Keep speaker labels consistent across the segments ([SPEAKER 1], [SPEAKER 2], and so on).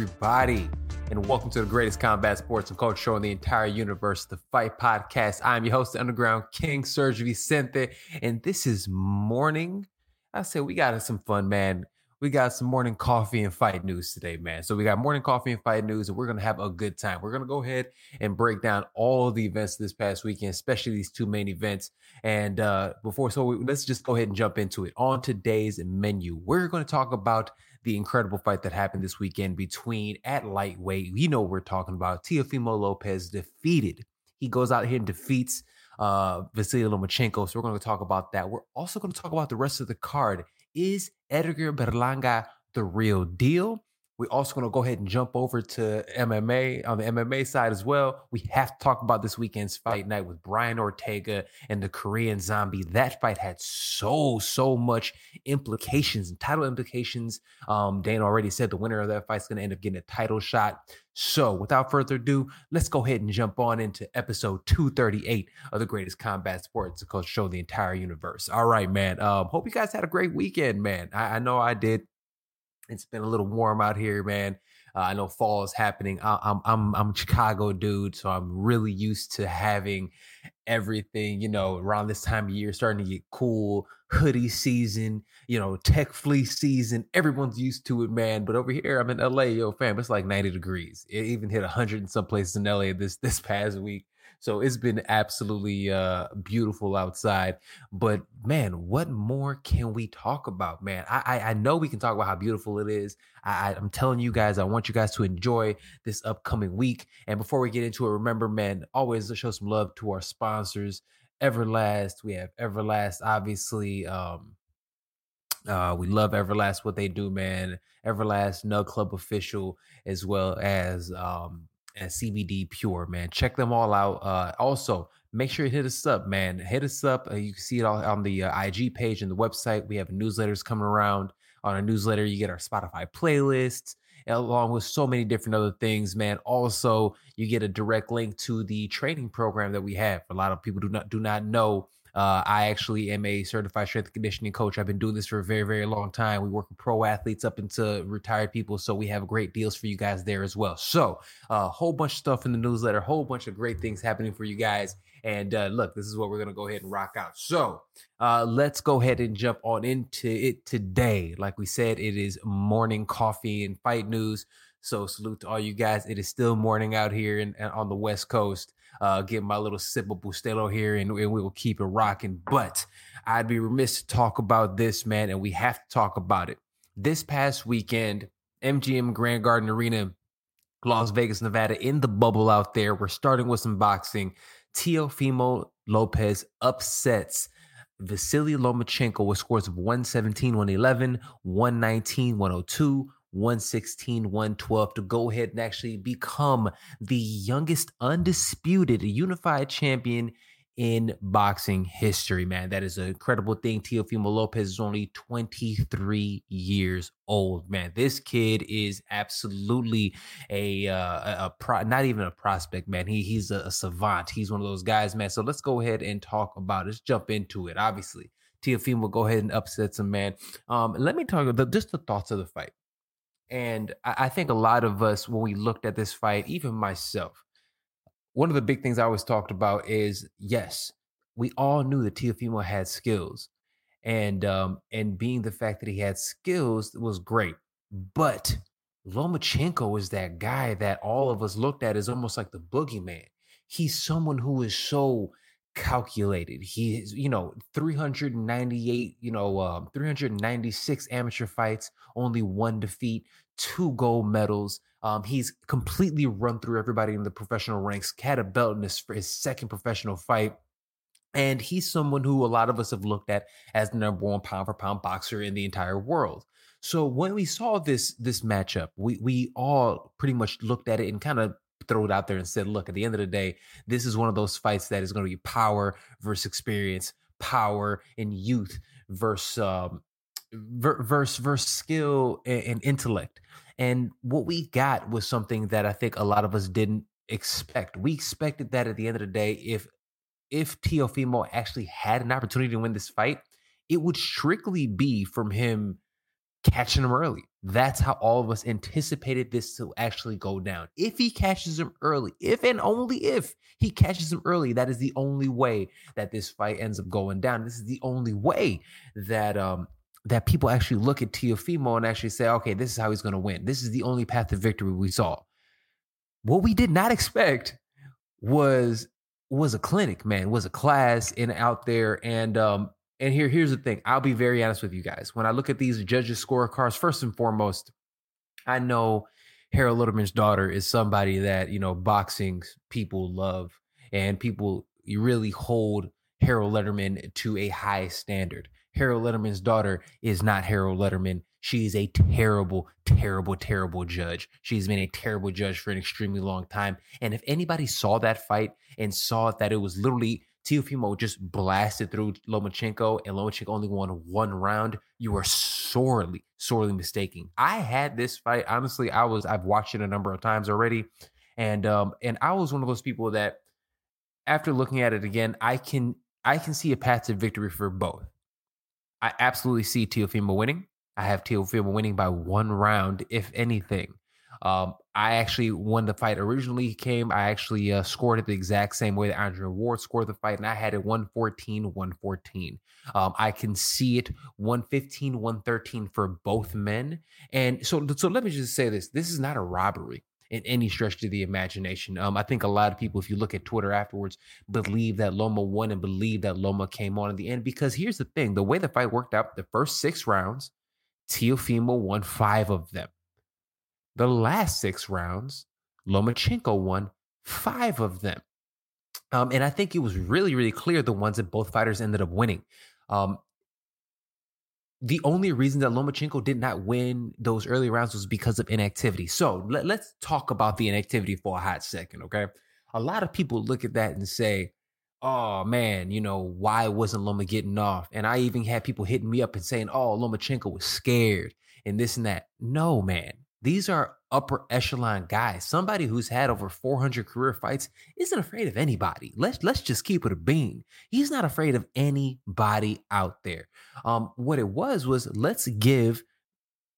[SPEAKER 1] everybody? And welcome to the greatest combat sports and culture show in the entire universe, the Fight Podcast. I'm your host, the Underground King, Serg Vicente, and this is morning. I said we got some fun, man we got some morning coffee and fight news today, man. So we got morning coffee and fight news, and we're gonna have a good time. We're gonna go ahead and break down all the events this past weekend, especially these two main events. And uh, before, so we, let's just go ahead and jump into it. On today's menu, we're gonna talk about the incredible fight that happened this weekend between at lightweight. You know we're talking about Teofimo Lopez defeated. He goes out here and defeats uh, Vasily Lomachenko. So we're going to talk about that. We're also going to talk about the rest of the card is Edgar Berlanga the real deal? We're also going to go ahead and jump over to MMA on the MMA side as well. We have to talk about this weekend's fight night with Brian Ortega and the Korean Zombie. That fight had so so much implications and title implications. Um, Dana already said the winner of that fight is going to end up getting a title shot. So, without further ado, let's go ahead and jump on into episode 238 of the greatest combat sports show the entire universe. All right, man. Um, hope you guys had a great weekend, man. I, I know I did. It's been a little warm out here, man. Uh, I know fall is happening. I, I'm I'm I'm a Chicago dude, so I'm really used to having everything. You know, around this time of year, starting to get cool. Hoodie season, you know, tech fleece season. Everyone's used to it, man. But over here, I'm in LA, yo, fam. It's like 90 degrees. It even hit 100 in some places in LA this this past week. So it's been absolutely uh, beautiful outside. But man, what more can we talk about, man? I, I, I know we can talk about how beautiful it is. I, I'm telling you guys, I want you guys to enjoy this upcoming week. And before we get into it, remember, man, always show some love to our sponsors. Everlast, we have Everlast, obviously. Um, uh, we love Everlast, what they do, man. Everlast, Nug Club official, as well as um, and CBD Pure, man. Check them all out. Uh, also, make sure you hit us up, man. Hit us up. Uh, you can see it all on the uh, IG page and the website. We have newsletters coming around. On our newsletter, you get our Spotify playlists along with so many different other things, man. Also, you get a direct link to the training program that we have. A lot of people do not do not know uh, I actually am a certified strength and conditioning coach. I've been doing this for a very, very long time. We work with pro athletes up into retired people, so we have great deals for you guys there as well. So, a uh, whole bunch of stuff in the newsletter, a whole bunch of great things happening for you guys. And uh, look, this is what we're gonna go ahead and rock out. So, uh, let's go ahead and jump on into it today. Like we said, it is morning coffee and fight news. So, salute to all you guys. It is still morning out here in, on the West Coast uh, get my little sip of Bustelo here, and, and we will keep it rocking. But I'd be remiss to talk about this, man, and we have to talk about it. This past weekend, MGM Grand Garden Arena, Las Vegas, Nevada, in the bubble out there. We're starting with some boxing. Teofimo Lopez upsets Vasily Lomachenko with scores of 117, 111, 119, 102, 116, 112 to go ahead and actually become the youngest undisputed unified champion in boxing history, man. That is an incredible thing. Teofimo Lopez is only 23 years old, man. This kid is absolutely a uh, a, pro, not even a prospect, man. He he's a, a, savant. He's one of those guys, man. So let's go ahead and talk about it. Let's jump into it. Obviously, Teofimo go ahead and upset some man. Um, let me talk about just the thoughts of the fight. And I think a lot of us, when we looked at this fight, even myself, one of the big things I always talked about is yes, we all knew that Teofimo had skills, and um, and being the fact that he had skills was great, but Lomachenko is that guy that all of us looked at as almost like the boogeyman. He's someone who is so calculated. He is, you know, 398, you know, um, 396 amateur fights, only one defeat, two gold medals. Um, he's completely run through everybody in the professional ranks, had a belt in his, for his second professional fight. And he's someone who a lot of us have looked at as the number one pound for pound boxer in the entire world. So when we saw this this matchup, we we all pretty much looked at it and kind of throw it out there and said, look, at the end of the day, this is one of those fights that is going to be power versus experience, power and youth versus um, versus versus skill and, and intellect. And what we got was something that I think a lot of us didn't expect. We expected that at the end of the day, if if Teofimo actually had an opportunity to win this fight, it would strictly be from him catching him early. That's how all of us anticipated this to actually go down. If he catches him early, if and only if he catches him early, that is the only way that this fight ends up going down. This is the only way that um that people actually look at Teofimo and actually say, okay, this is how he's going to win. This is the only path to victory we saw. What we did not expect was was a clinic, man, was a class in out there. And um, and here, here's the thing. I'll be very honest with you guys. When I look at these judges' scorecards, first and foremost, I know Harold Lederman's daughter is somebody that, you know, boxing people love and people you really hold Harold Lederman to a high standard. Harold Lederman's daughter is not Harold Lederman. She is a terrible, terrible, terrible judge. She's been a terrible judge for an extremely long time. And if anybody saw that fight and saw that it was literally Teofimo just blasted through Lomachenko and Lomachenko only won one round, you are sorely, sorely mistaken. I had this fight. Honestly, I was I've watched it a number of times already. And um, and I was one of those people that after looking at it again, I can I can see a path to victory for both. I absolutely see Teofimo winning. I have Teofimo winning by one round, if anything. Um, I actually, when the fight originally came, I actually uh, scored it the exact same way that Andre Ward scored the fight, and I had it 114, 114. Um, I can see it 115, 113 for both men. And so, so let me just say this this is not a robbery in any stretch of the imagination. Um, I think a lot of people, if you look at Twitter afterwards, believe that Loma won and believe that Loma came on in the end. Because here's the thing the way the fight worked out, the first six rounds, Teofimo won five of them. The last six rounds, Lomachenko won five of them. Um, and I think it was really, really clear the ones that both fighters ended up winning. Um, the only reason that Lomachenko did not win those early rounds was because of inactivity. So let, us talk about the inactivity for a hot second, okay? A lot of people look at that and say, oh man, you know, why wasn't Loma getting off? And I even had people hitting me up and saying, oh, Lomachenko was scared and this and that. No, man. These are upper echelon guys. Somebody who's had over 400 career fights isn't afraid of anybody. Let's let's just keep it a bean. He's not afraid of anybody out there. Um, what it was was let's give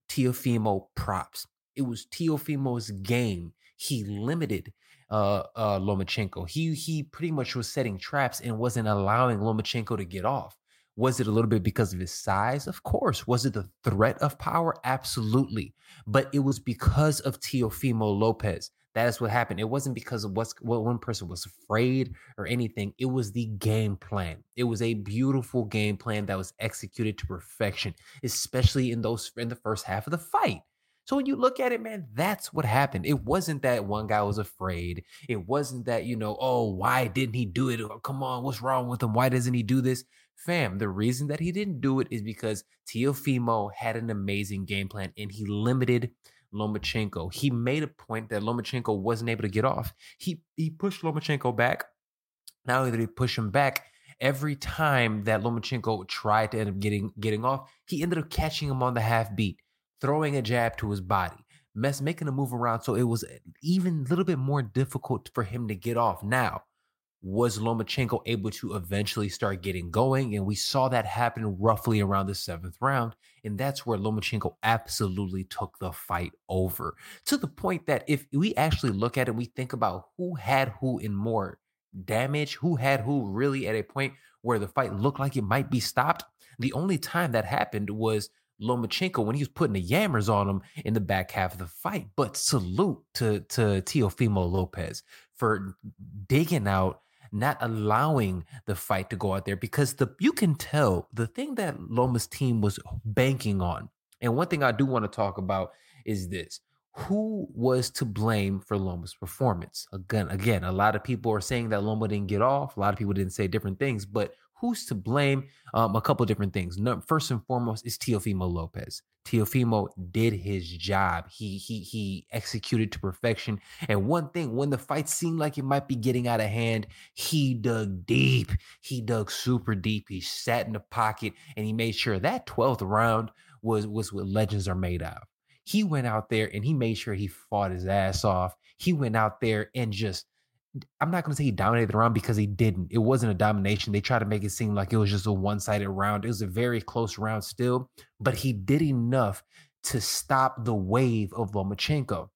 [SPEAKER 1] Teofimo props. It was Teofimo's game. He limited uh, uh, Lomachenko. He he pretty much was setting traps and wasn't allowing Lomachenko to get off. Was it a little bit because of his size? Of course. Was it the threat of power? Absolutely. But it was because of Teofimo Lopez. That is what happened. It wasn't because of what's, what one person was afraid or anything. It was the game plan. It was a beautiful game plan that was executed to perfection, especially in those in the first half of the fight. So when you look at it, man, that's what happened. It wasn't that one guy was afraid. It wasn't that, you know, oh, why didn't he do it? Oh, come on, what's wrong with him? Why doesn't he do this? Fam, the reason that he didn't do it is because Teofimo had an amazing game plan and he limited Lomachenko. He made a point that Lomachenko wasn't able to get off. He he pushed Lomachenko back. Not only did he push him back, every time that Lomachenko tried to end up getting getting off, he ended up catching him on the half beat, throwing a jab to his body, mess making a move around. So it was even a little bit more difficult for him to get off. Now, was Lomachenko able to eventually start getting going? And we saw that happen roughly around the seventh round. And that's where Lomachenko absolutely took the fight over to the point that if we actually look at it, we think about who had who in more damage, who had who really at a point where the fight looked like it might be stopped. The only time that happened was Lomachenko when he was putting the yammers on him in the back half of the fight. But salute to, to Teofimo Lopez for digging out not allowing the fight to go out there because the you can tell the thing that Loma's team was banking on. And one thing I do want to talk about is this. Who was to blame for Loma's performance? Again, again, a lot of people are saying that Loma didn't get off. A lot of people didn't say different things, but who's to blame? Um, a couple different things. First and foremost is Teofimo Lopez. Teofimo did his job. He he he executed to perfection. And one thing, when the fight seemed like it might be getting out of hand, he dug deep. He dug super deep. He sat in the pocket and he made sure that 12th round was was what legends are made of. He went out there and he made sure he fought his ass off. He went out there and just I'm not going to say he dominated the round because he didn't. It wasn't a domination. They tried to make it seem like it was just a one sided round. It was a very close round still, but he did enough to stop the wave of Lomachenko.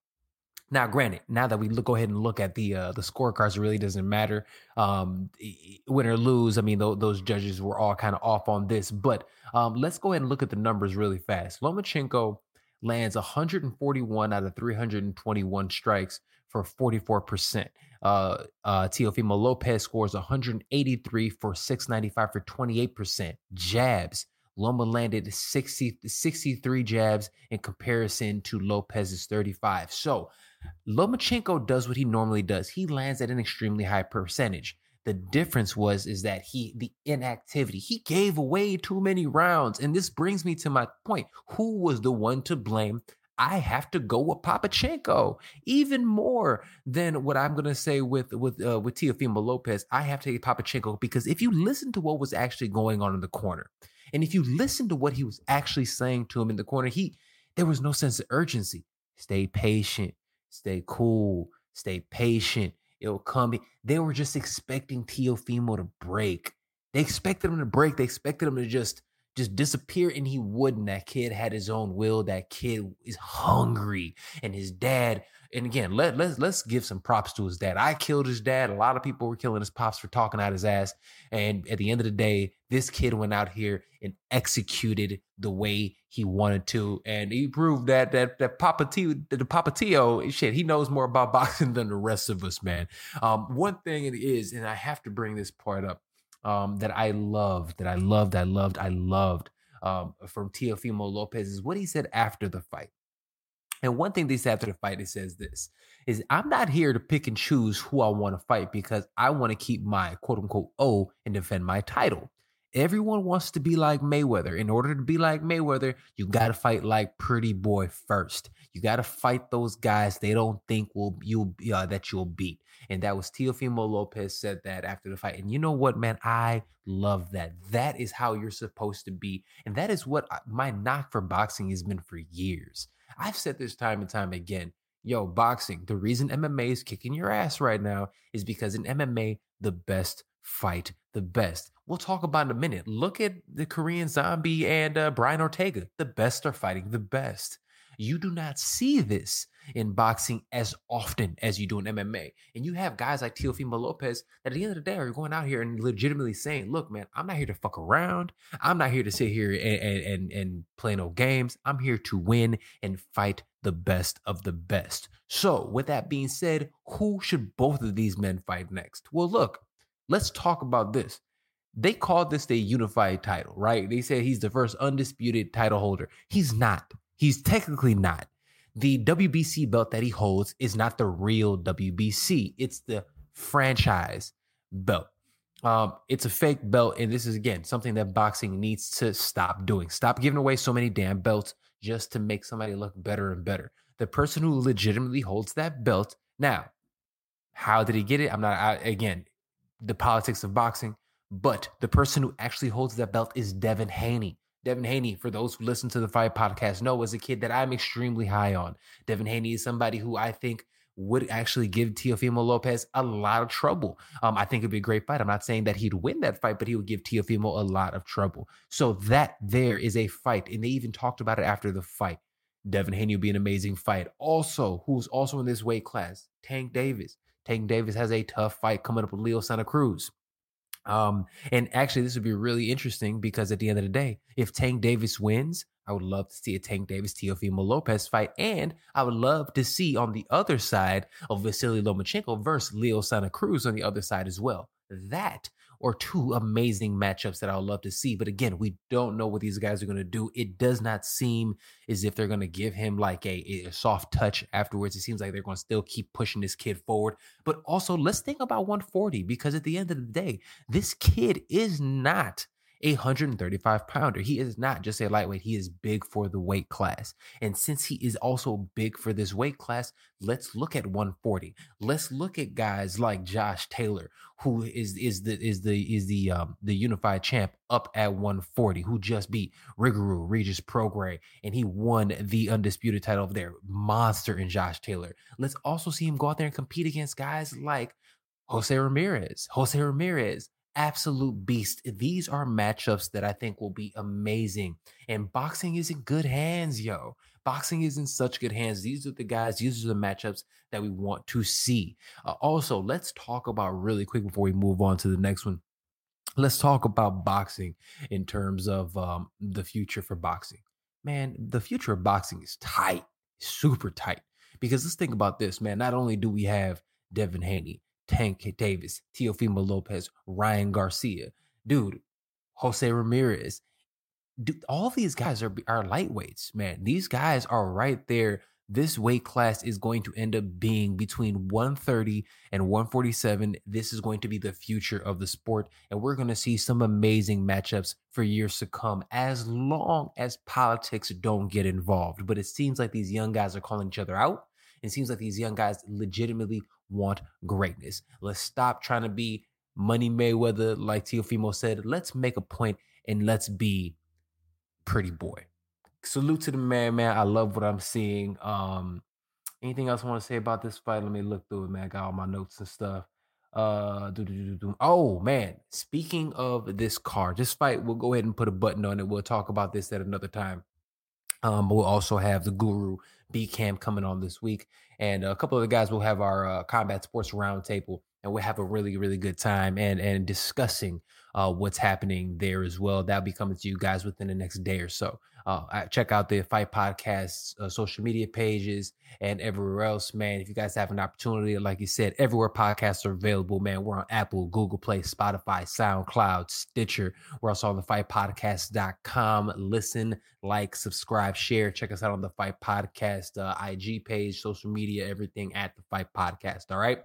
[SPEAKER 1] Now, granted, now that we look, go ahead and look at the uh, the scorecards, it really doesn't matter. Um, win or lose, I mean, th- those judges were all kind of off on this. But um, let's go ahead and look at the numbers really fast. Lomachenko lands 141 out of 321 strikes for 44%. Uh, uh, Teofimo Lopez scores 183 for 695 for 28%. Jabs. Loma landed 60, 63 jabs in comparison to Lopez's 35. So Lomachenko does what he normally does. He lands at an extremely high percentage. The difference was is that he the inactivity. He gave away too many rounds. And this brings me to my point. Who was the one to blame I have to go with Papachenko even more than what I'm going to say with with uh, with Teofimo Lopez. I have to take Papachenko because if you listen to what was actually going on in the corner, and if you listen to what he was actually saying to him in the corner, he there was no sense of urgency. Stay patient, stay cool, stay patient. It'll come. They were just expecting Teofimo to break. They expected him to break. They expected him to just just disappear and he wouldn't. That kid had his own will. That kid is hungry and his dad and again let, let's let's give some props to his dad. I killed his dad. A lot of people were killing his pops for talking out his ass and at the end of the day this kid went out here and executed the way he wanted to and he proved that that that papa T, the papa tio shit he knows more about boxing than the rest of us man. Um one thing it is and i have to bring this part up um, that I loved, that I loved, I loved, I loved um, from Teofimo Lopez is what he said after the fight. And one thing they said after the fight, it says this is I'm not here to pick and choose who I want to fight because I want to keep my quote unquote O and defend my title. Everyone wants to be like Mayweather. In order to be like Mayweather, you got to fight like Pretty Boy first. You got to fight those guys they don't think will you uh, that you'll beat. And that was Teofimo Lopez said that after the fight. And you know what, man? I love that. That is how you're supposed to be. And that is what my knock for boxing has been for years. I've said this time and time again. Yo, boxing, the reason MMA is kicking your ass right now is because in MMA, the best fight the best. We'll talk about in a minute. Look at the Korean Zombie and uh, Brian Ortega. The best are fighting the best. You do not see this in boxing as often as you do in MMA. And you have guys like Teofimo Lopez that at the end of the day are going out here and legitimately saying, look, man, I'm not here to fuck around. I'm not here to sit here and, and, and, and play no games. I'm here to win and fight the best of the best. So, with that being said, who should both of these men fight next? Well, look, let's talk about this. They called this a unified title, right? They said he's the first undisputed title holder. He's not. He's technically not. The WBC belt that he holds is not the real WBC. It's the franchise belt. Um, it's a fake belt, and this is again something that boxing needs to stop doing. Stop giving away so many damn belts just to make somebody look better and better. The person who legitimately holds that belt now, how did he get it? I'm not I, again the politics of boxing, but the person who actually holds that belt is Devin Haney. Devin Haney, for those who listen to the Fight Podcast, know is a kid that I'm extremely high on. Devin Haney is somebody who I think would actually give Teofimo Lopez a lot of trouble. Um, I think it'd be a great fight. I'm not saying that he'd win that fight, but he would give Teofimo a lot of trouble. So that there is a fight, and they even talked about it after the fight. Devin Haney would be an amazing fight. Also, who's also in this weight class, Tank Davis. Tank Davis has a tough fight coming up with Leo Santa Cruz. Um, and actually, this would be really interesting because at the end of the day, if Tank Davis wins, I would love to see a Tank Davis Teofimo Lopez fight, and I would love to see on the other side of Vasily Lomachenko versus Leo Santa Cruz on the other side as well. That or two amazing matchups that I would love to see. But again, we don't know what these guys are going to do. It does not seem as if they're going to give him like a, a soft touch afterwards. It seems like they're going to still keep pushing this kid forward. But also, let's think about 140 because at the end of the day, this kid is not a 135 pounder. He is not just a lightweight, he is big for the weight class. And since he is also big for this weight class, let's look at 140. Let's look at guys like Josh Taylor, who is is the is the is the um the unified champ up at 140, who just beat Rougarou Regis Prograis, and he won the undisputed title of their monster in Josh Taylor. Let's also see him go out there and compete against guys like Jose Ramirez. Jose Ramirez absolute beast. These are matchups that I think will be amazing. And boxing is in good hands, yo. Boxing is in such good hands. These are the guys, these are the matchups that we want to see. Uh, also, let's talk about really quick before we move on to the next one. Let's talk about boxing in terms of um, the future for boxing. Man, the future of boxing is tight, super tight. Because let's think about this, man. Not only do we have Devin Haney, Tank Davis, Teofimo Lopez, Ryan Garcia, dude, Jose Ramirez. Dude, all these guys are are lightweights, man. These guys are right there. This weight class is going to end up being between 130 and 147. This is going to be the future of the sport, and we're going to see some amazing matchups for years to come as long as politics don't get involved. But it seems like these young guys are calling each other out. It seems like these young guys legitimately want greatness. Let's stop trying to be Money Mayweather, like Teofimo said. Let's make a point and let's be pretty boy. Salute to the man, man. I love what I'm seeing. Um, anything else I want to say about this fight? Let me look through it, man. I got all my notes and stuff. Uh, oh man. Speaking of this card, this fight, we'll go ahead and put a button on it. We'll talk about this at another time. Um, we'll also have the Guru B Camp coming on this week, and a couple of the guys will have our uh, combat sports roundtable, and we'll have a really really good time and and discussing uh, what's happening there as well. That'll be coming to you guys within the next day or so. Uh, check out the Fight Podcast's uh, social media pages and everywhere else, man. If you guys have an opportunity, like you said, everywhere podcasts are available, man. We're on Apple, Google Play, Spotify, SoundCloud, Stitcher. We're also on the fightpodcast.com. Listen, like, subscribe, share. Check us out on the Fight Podcast uh, IG page, social media, everything at the Fight Podcast. All right.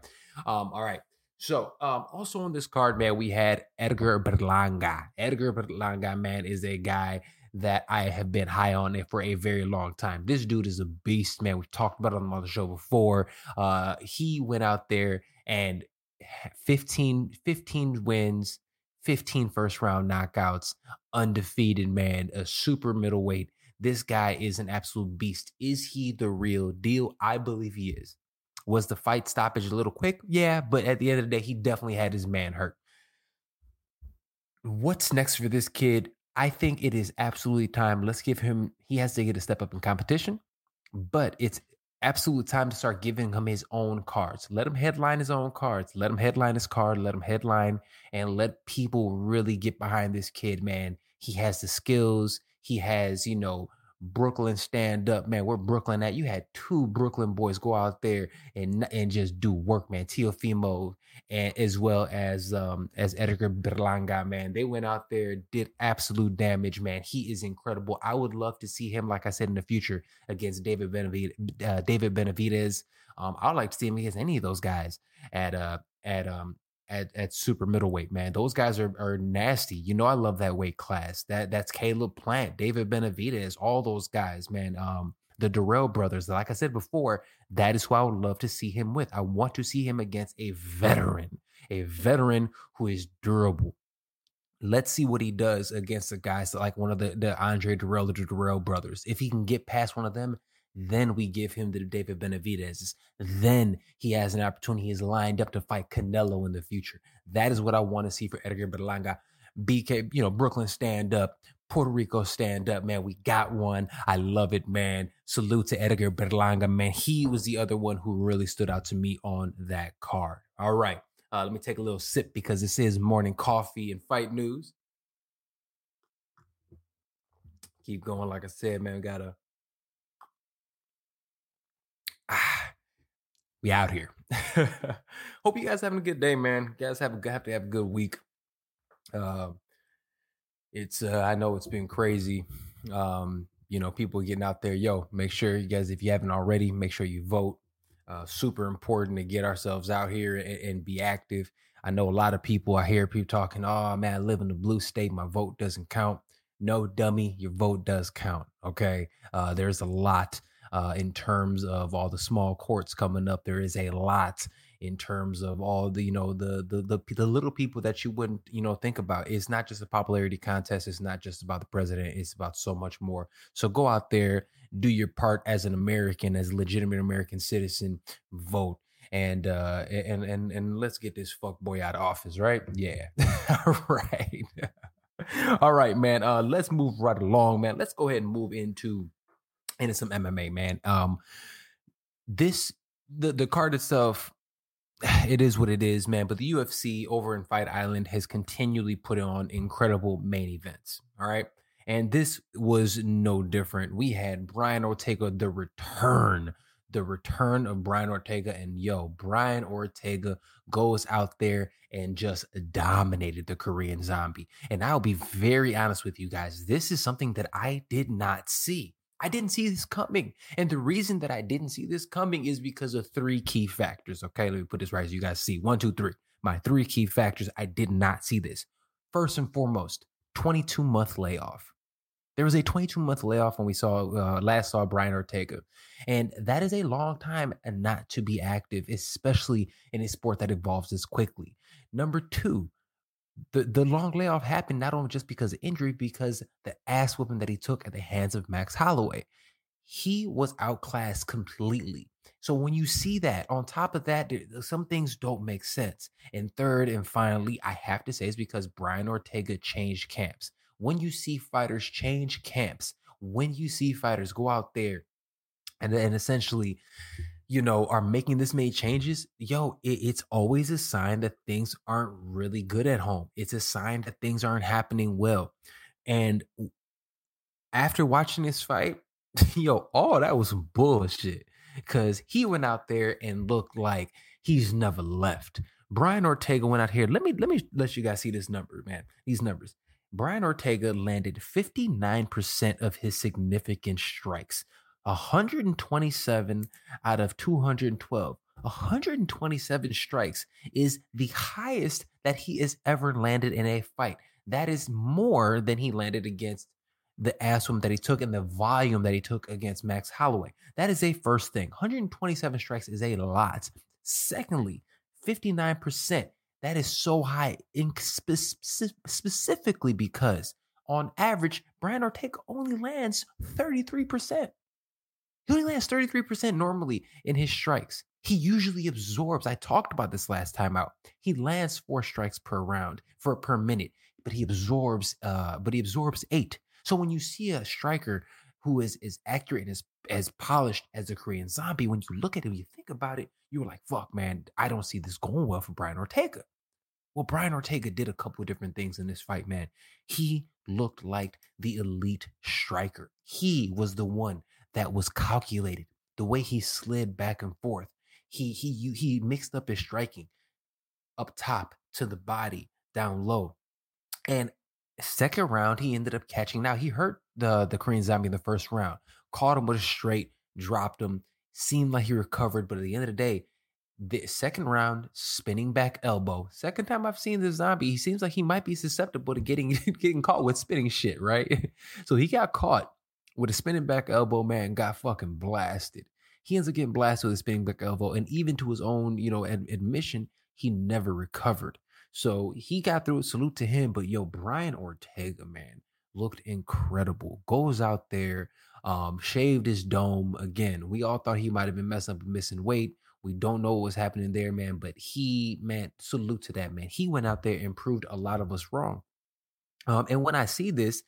[SPEAKER 1] Um, all right. So, um, also on this card, man, we had Edgar Berlanga. Edgar Berlanga, man, is a guy that I have been high on it for a very long time. This dude is a beast, man. We've talked about him on the show before. Uh, he went out there and 15, 15 wins, 15 first round knockouts, undefeated, man, a super middleweight. This guy is an absolute beast. Is he the real deal? I believe he is. Was the fight stoppage a little quick? Yeah, but at the end of the day, he definitely had his man hurt. What's next for this kid? I think it is absolutely time. Let's give him, he has to get a step up in competition, but it's absolute time to start giving him his own cards. Let him headline his own cards. Let him headline his card. Let him headline and let people really get behind this kid, man. He has the skills. He has, you know, Brooklyn stand up, man. Where Brooklyn at? You had two Brooklyn boys go out there and and just do work, man. Teofimo and as well as um as Edgar Berlanga, man. They went out there, did absolute damage, man. He is incredible. I would love to see him, like I said, in the future against David Benavidez. Uh, David Benavidez. Um, I'd like to see him against any of those guys at uh at um at, at super middleweight, man. Those guys are are nasty. You know, I love that weight class. That that's Caleb Plant, David Benavidez, all those guys, man. Um, the Dirrell brothers. Like I said before, that is who I would love to see him with. I want to see him against a veteran, a veteran who is durable. Let's see what he does against the guys like one of the, the Andre Dirrell, the Dirrell brothers. If he can get past one of them, then we give him the David Benavidez. Then he has an opportunity. He's lined up to fight Canelo in the future. That is what I want to see for Edgar Berlanga. BK, you know, Brooklyn stand up, Puerto Rico stand up, man. We got one. I love it, man. Salute to Edgar Berlanga, man. He was the other one who really stood out to me on that card. All right. Uh, let me take a little sip because this is morning coffee and fight news. Keep going. Like I said, man, we got a we out here. Hope you guys having a good day, man. You guys have have to have a good week. Uh, it's uh, I know it's been crazy. Um, you know, people getting out there. Yo, make sure you guys, if you haven't already, make sure you vote. Uh, super important to get ourselves out here and, and, be active. I know a lot of people. I hear people talking, "Oh man, I live in the blue state. My vote doesn't count." No, dummy, your vote does count. Okay, uh, there's a lot uh, in terms of all the small courts coming up. There is a lot in terms of all the you know the, the the the, little people that you wouldn't you know think about. It's not just a popularity contest. It's not just about the president. It's about so much more. So go out there, do your part as an American, as a legitimate American citizen, vote and uh and and and let's get this fuck boy out of office, right? Yeah. All right. All right, man. Uh let's move right along, man. Let's go ahead and move into into some MMA, man. Um this the the card itself it is what it is, man. But the UFC over in Fight Island has continually put on incredible main events. All right. And this was no different. We had Brian Ortega, the return, the return of Brian Ortega. And yo, Brian Ortega goes out there and just dominated the Korean zombie. And I'll be very honest with you guys. This is something that I did not see. I didn't see this coming. And the reason that I didn't see this coming is because of three key factors. Okay, let me put this right so you guys see. One, two, three. My three key factors. I did not see this. First and foremost, 22 month layoff. There was a 22 month layoff when we saw uh, last saw Brian Ortega, and that is a long time and not to be active, especially in a sport that evolves this quickly. Number two, the the long layoff happened not only just because of injury, because the ass whooping that he took at the hands of Max Holloway. He was outclassed completely. So when you see that, on top of that, some things don't make sense. And third and finally, I have to say is because Brian Ortega changed camps. When you see fighters change camps, when you see fighters go out there and, and essentially you know, are making this many changes, yo, it, it's always a sign that things aren't really good at home. It's a sign that things aren't happening well. And after watching this fight, yo, all that was bullshit. Cause he went out there and looked like he's never left. Brian Ortega went out here. Let me let me let you guys see this number, man. These numbers. Brian Ortega landed 59% of his significant strikes. 127 out of 212. 127 strikes is the highest that he has ever landed in a fight. That is more than he landed against the asswim that he took and the volume that he took against Max Holloway. That is a first thing. 127 strikes is a lot. Secondly, 59%. That is so high, in spe- specifically because on average, Brian Ortega only lands 33%. He only lands 33% normally in his strikes. He usually absorbs. I talked about this last time out. He lands four strikes per round for per minute, but he absorbs uh but he absorbs eight. So when you see a striker who is as accurate and as, as polished as a Korean zombie, when you look at him, you think about it, you're like, fuck, man, I don't see this going well for Brian Ortega. Well, Brian Ortega did a couple of different things in this fight, man. He looked like the elite striker. He was the one that was calculated. The way he slid back and forth, he he he mixed up his striking up top to the body, down low, and second round he ended up catching. Now he hurt the the Korean Zombie in the first round, caught him with a straight, dropped him. Seemed like he recovered, but at the end of the day, the second round spinning back elbow. Second time I've seen the zombie, he seems like he might be susceptible to getting getting caught with spinning shit, right? so he got caught with a spinning back elbow, man, got fucking blasted. He ends up getting blasted with a spinning back elbow, and even to his own, you know, ad- admission, he never recovered. So he got through. Salute to him. But yo, Brian Ortega, man, looked incredible. Goes out there, um, shaved his dome again. We all thought he might have been messing up, missing weight. We don't know what was happening there, man. But he, man, salute to that man. He went out there and proved a lot of us wrong. Um, and when I see this,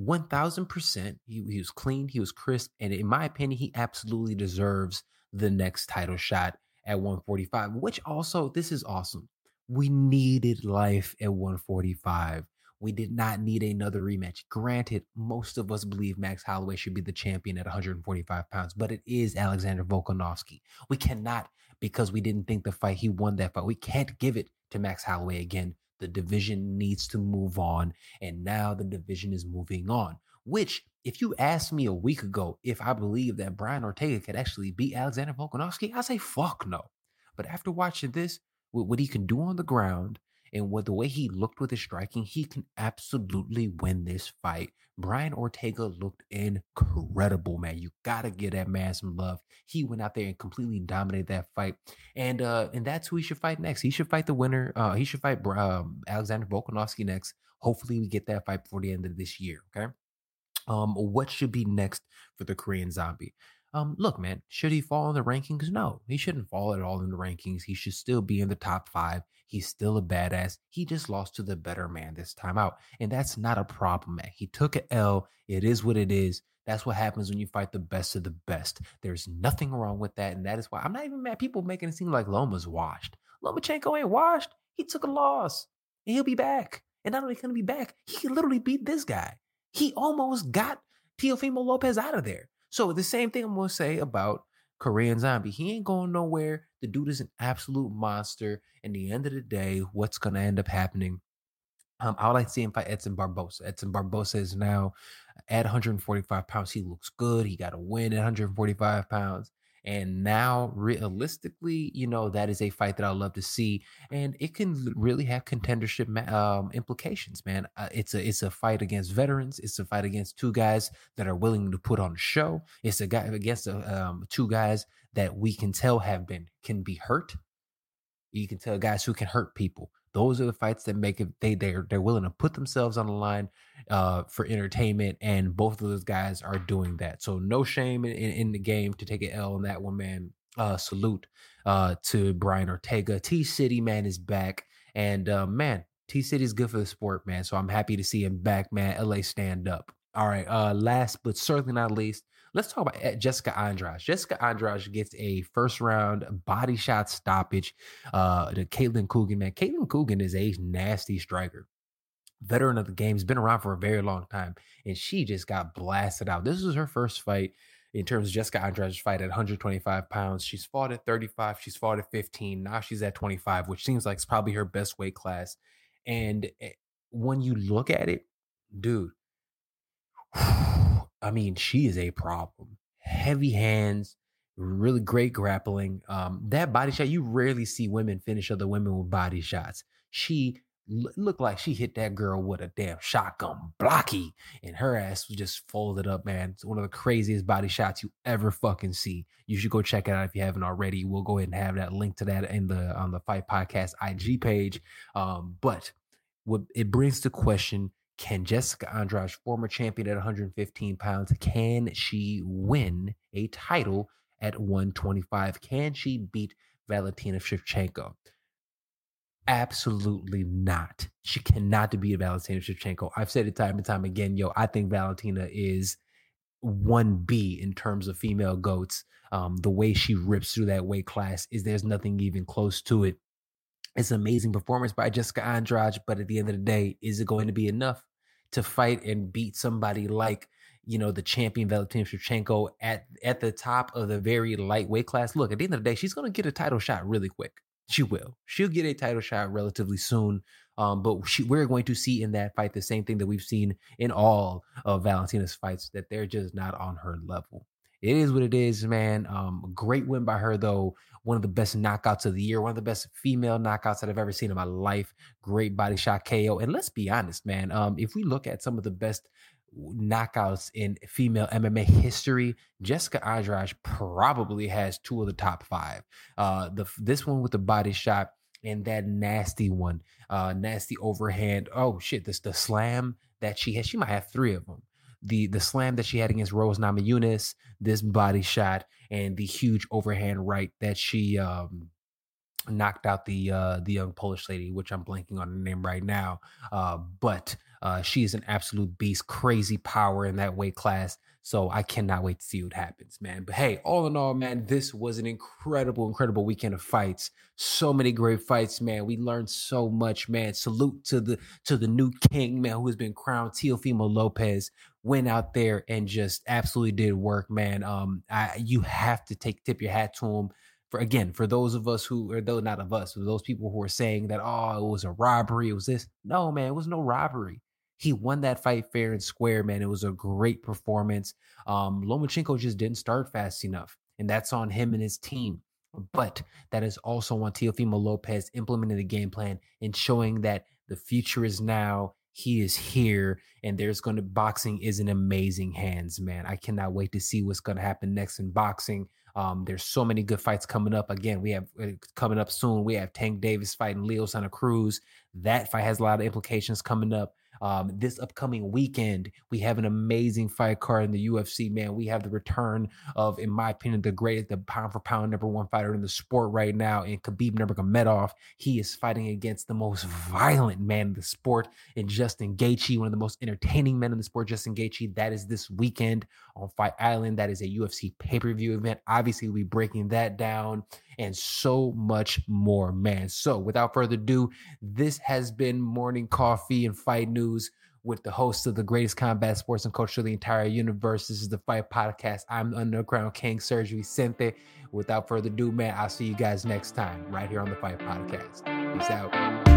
[SPEAKER 1] 1000%. He, he was clean, he was crisp, and in my opinion, he absolutely deserves the next title shot at 145, which also, this is awesome. We needed life at 145. We did not need another rematch. Granted, most of us believe Max Holloway should be the champion at 145 pounds, but it is Alexander Volkanovski. We cannot, because we didn't think the fight, he won that fight. We can't give it to Max Holloway again the division needs to move on. And now the division is moving on, which, if you asked me a week ago if I believe that Brian Ortega could actually beat Alexander Volkanovski, I say fuck no. But after watching this, with what he can do on the ground and with the way he looked with his striking, he can absolutely win this fight. Brian Ortega looked incredible, man. You gotta give that man some love. He went out there and completely dominated that fight, and uh, and that's who he should fight next. He should fight the winner. Uh, he should fight um, Alexander Volkanovski next. Hopefully, we get that fight before the end of this year. Okay. Um, what should be next for the Korean Zombie? Um, look, man, should he fall in the rankings? No, he shouldn't fall at all in the rankings. He should still be in the top five. He's still a badass. He just lost to the better man this time out. And that's not a problem, man. He took an L. It is what it is. That's what happens when you fight the best of the best. There's nothing wrong with that. And that is why I'm not even mad. People making it seem like Loma's washed. Lomachenko ain't washed. He took a loss. And he'll be back. And not only can he be back, he can literally beat this guy. He almost got Teofimo Lopez out of there. So the same thing I'm gonna say about Korean Zombie. He ain't going nowhere. The dude is an absolute monster. And the end of the day, what's gonna end up happening? Um, I would like to see him fight Edson Barbosa. Edson Barbosa is now at 145 pounds. He looks good. He got a win at 145 pounds. And now, realistically, you know, that is a fight that I love to see, and it can really have contendership um, implications, man. Uh, it's a it's a fight against veterans. It's a fight against two guys that are willing to put on a show. It's a guy against a, um, two guys that we can tell have been can be hurt. You can tell guys who can hurt people. Those are the fights that make it. They they're they're willing to put themselves on the line uh, for entertainment, and both of those guys are doing that. So no shame in, in the game to take an L on that one, man. Uh, salute uh, to Brian Ortega. T City man is back, and uh, man, T City is good for the sport, man. So I'm happy to see him back, man. LA stand up. All right. Uh, last but certainly not least, let's talk about Jessica Andrade. Jessica Andrade gets a first round body shot stoppage uh, to Katlyn Chookagian. Man, Katlyn Chookagian is a nasty striker. Veteran of the game, has been around for a very long time, and she just got blasted out. This was her first fight in terms of Jessica Andrade's fight at 125 pounds. She's fought at 35, she's fought at 15, now she's at 25, which seems like it's probably her best weight class. And eh, when you look at it, dude, I mean, she is a problem. Heavy hands, really great grappling. Um, that body shot, you rarely see women finish other women with body shots. She l- looked like she hit that girl with a damn shotgun blocky, and her ass was just folded up, man. It's one of the craziest body shots you ever fucking see. You should go check it out if you haven't already. We'll go ahead and have that link to that in the on the Fight Podcast IG page. Um, but what it brings to question can Jessica Andrade, former champion at 115 pounds, can she win a title at 125? Can she beat Valentina Shevchenko? Absolutely not. She cannot beat Valentina Shevchenko. I've said it time and time again. Yo, I think Valentina is 1B in terms of female goats. Um, the way she rips through that weight class is there's nothing even close to it. It's an amazing performance by Jessica Andrade, but at the end of the day, is it going to be enough to fight and beat somebody like you know the champion Valentina Shevchenko at at the top of the very lightweight class? Look, at the end of the day, she's going to get a title shot really quick. She will. She'll get a title shot relatively soon. Um, but she, we're going to see in that fight the same thing that we've seen in all of Valentina's fights that they're just not on her level it is what it is, man. Um, great win by her, though. One of the best knockouts of the year, one of the best female knockouts that I've ever seen in my life. Great body shot KO. And let's be honest, man. Um, if we look at some of the best knockouts in female MMA history, Jessica Andrade probably has two of the top five. Uh, the this one with the body shot and that nasty one, uh, nasty overhand. Oh shit, this the slam that she has. She might have three of them the the slam that she had against Rose Namajunas, this body shot, and the huge overhand right that she um, knocked out the uh, the young Polish lady, which I'm blanking on the name right now. Uh, but uh, she is an absolute beast, crazy power in that weight class. So I cannot wait to see what happens, man. But hey, all in all, man, this was an incredible, incredible weekend of fights. So many great fights, man. We learned so much, man. Salute to the to the new king, man, who has been crowned Teofimo Lopez. Went out there and just absolutely did work, man. Um, I, you have to take tip your hat to him for again for those of us who or though not of us those people who are saying that oh it was a robbery it was this no man it was no robbery he won that fight fair and square, man. It was a great performance. Um, Lomachenko just didn't start fast enough, and that's on him and his team. But that is also on Teofimo Lopez implementing the game plan and showing that the future is now. He is here, and there's going to boxing is an amazing hands, man. I cannot wait to see what's going to happen next in boxing. Um, there's so many good fights coming up. Again, we have uh, coming up soon. We have Tank Davis fighting Leo Santa Cruz. That fight has a lot of implications coming up. Um, this upcoming weekend, we have an amazing fight card in the UFC, man. We have the return of, in my opinion, the greatest, the pound for pound number one fighter in the sport right now, in Khabib Nurmagomedov. He is fighting against the most violent man in the sport, in Justin Gaethje, one of the most entertaining men in the sport, Justin Gaethje. That is this weekend on Fight Island. That is a UFC pay per view event. Obviously, we'll be breaking that down and so much more, man. So, without further ado, this has been Morning Coffee and Fight News with the host of the greatest combat sports and culture of the entire universe. This is the Fight Podcast. I'm the Underground King, Sergio Vicente. Without further ado, man, I'll see you guys next time right here on the Fight Podcast. Peace out.